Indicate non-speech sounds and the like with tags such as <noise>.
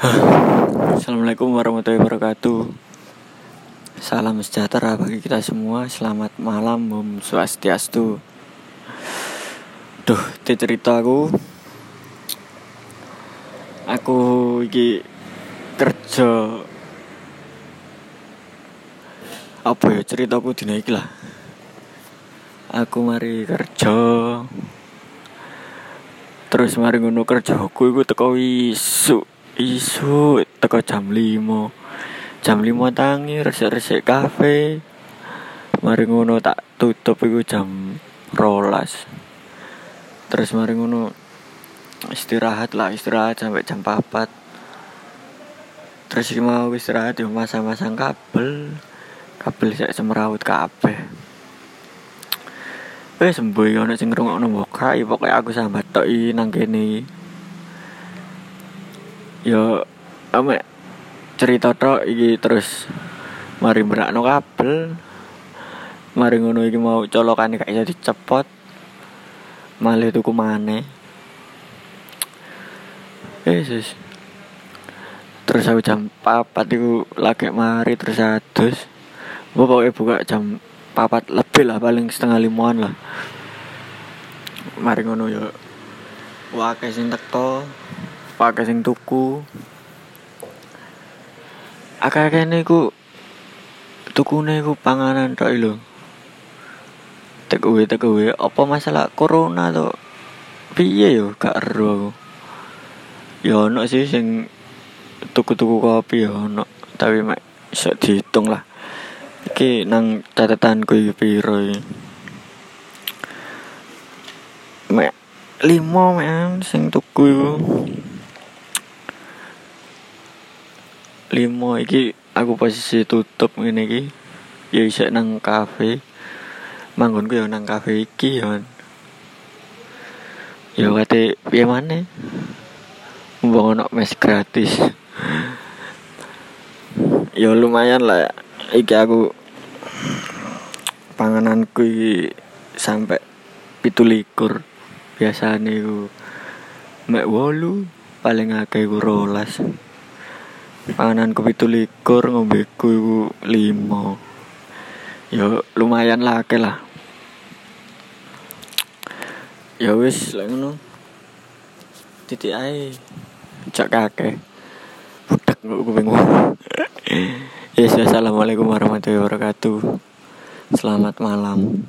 Assalamualaikum warahmatullahi wabarakatuh. Salam sejahtera bagi kita semua. Selamat malam Om Swastiastu. Duh, di cerita aku Aku iki kerja Apa ya ceritaku dina iki lah. Aku mari kerja. Terus mari ngono kerja aku iku teko isu isu teko jam 5 jam 5 tangi resik-resik kafe. Mari ngono tak tutup iku jam rolas. Terus mari ngono istirahat lah istirahat sampai jam 4 terus iki mau istirahat yo masang-masang kabel. Kabel sik semrawut kabeh. Wes sembuh ono sing ngrungokno mbok kae. Pokoke aku sambat tok nang kene yo ame cerita tok iki terus mari merakno kabel. Mari ngono iki mau colokane gak iso dicepot. Malih tuku maneh. Yesus terus aku jam papat itu lagi mari terus adus. Gue pokoknya buka jam papat lebih lah paling setengah limuan lah. Mari ngono yo. Wakai sing pakai sing tuku. Akeh-akeh niku tukune iku panganan tok lho. Take away apa masalah corona to? Piye yo gak ero aku. Ya ono sih sing tuku-tuku kopi ya ono. Tapi mek iso lah. Iki nang catatanku iki piro iki? Mek limo mek sing tuku iku limo iki aku posisi tutup ngene iki. Ya isek nang kafe. Manggonku ya nang kafe iki ya ya kate piye maneh? Mbok ono mes gratis. Ya lumayan lah. Ya. iki aku pangananku iki sampai pitu likur biasane iku mek wolu paling akeh iku rolas panganan kopi likur ngombeku iku limo ya lumayan lah akeh lah. Ya wis lek ngono. Titik ae. Cak kakek budak kok kuping <laughs> yes assalamualaikum warahmatullahi wabarakatuh. Selamat malam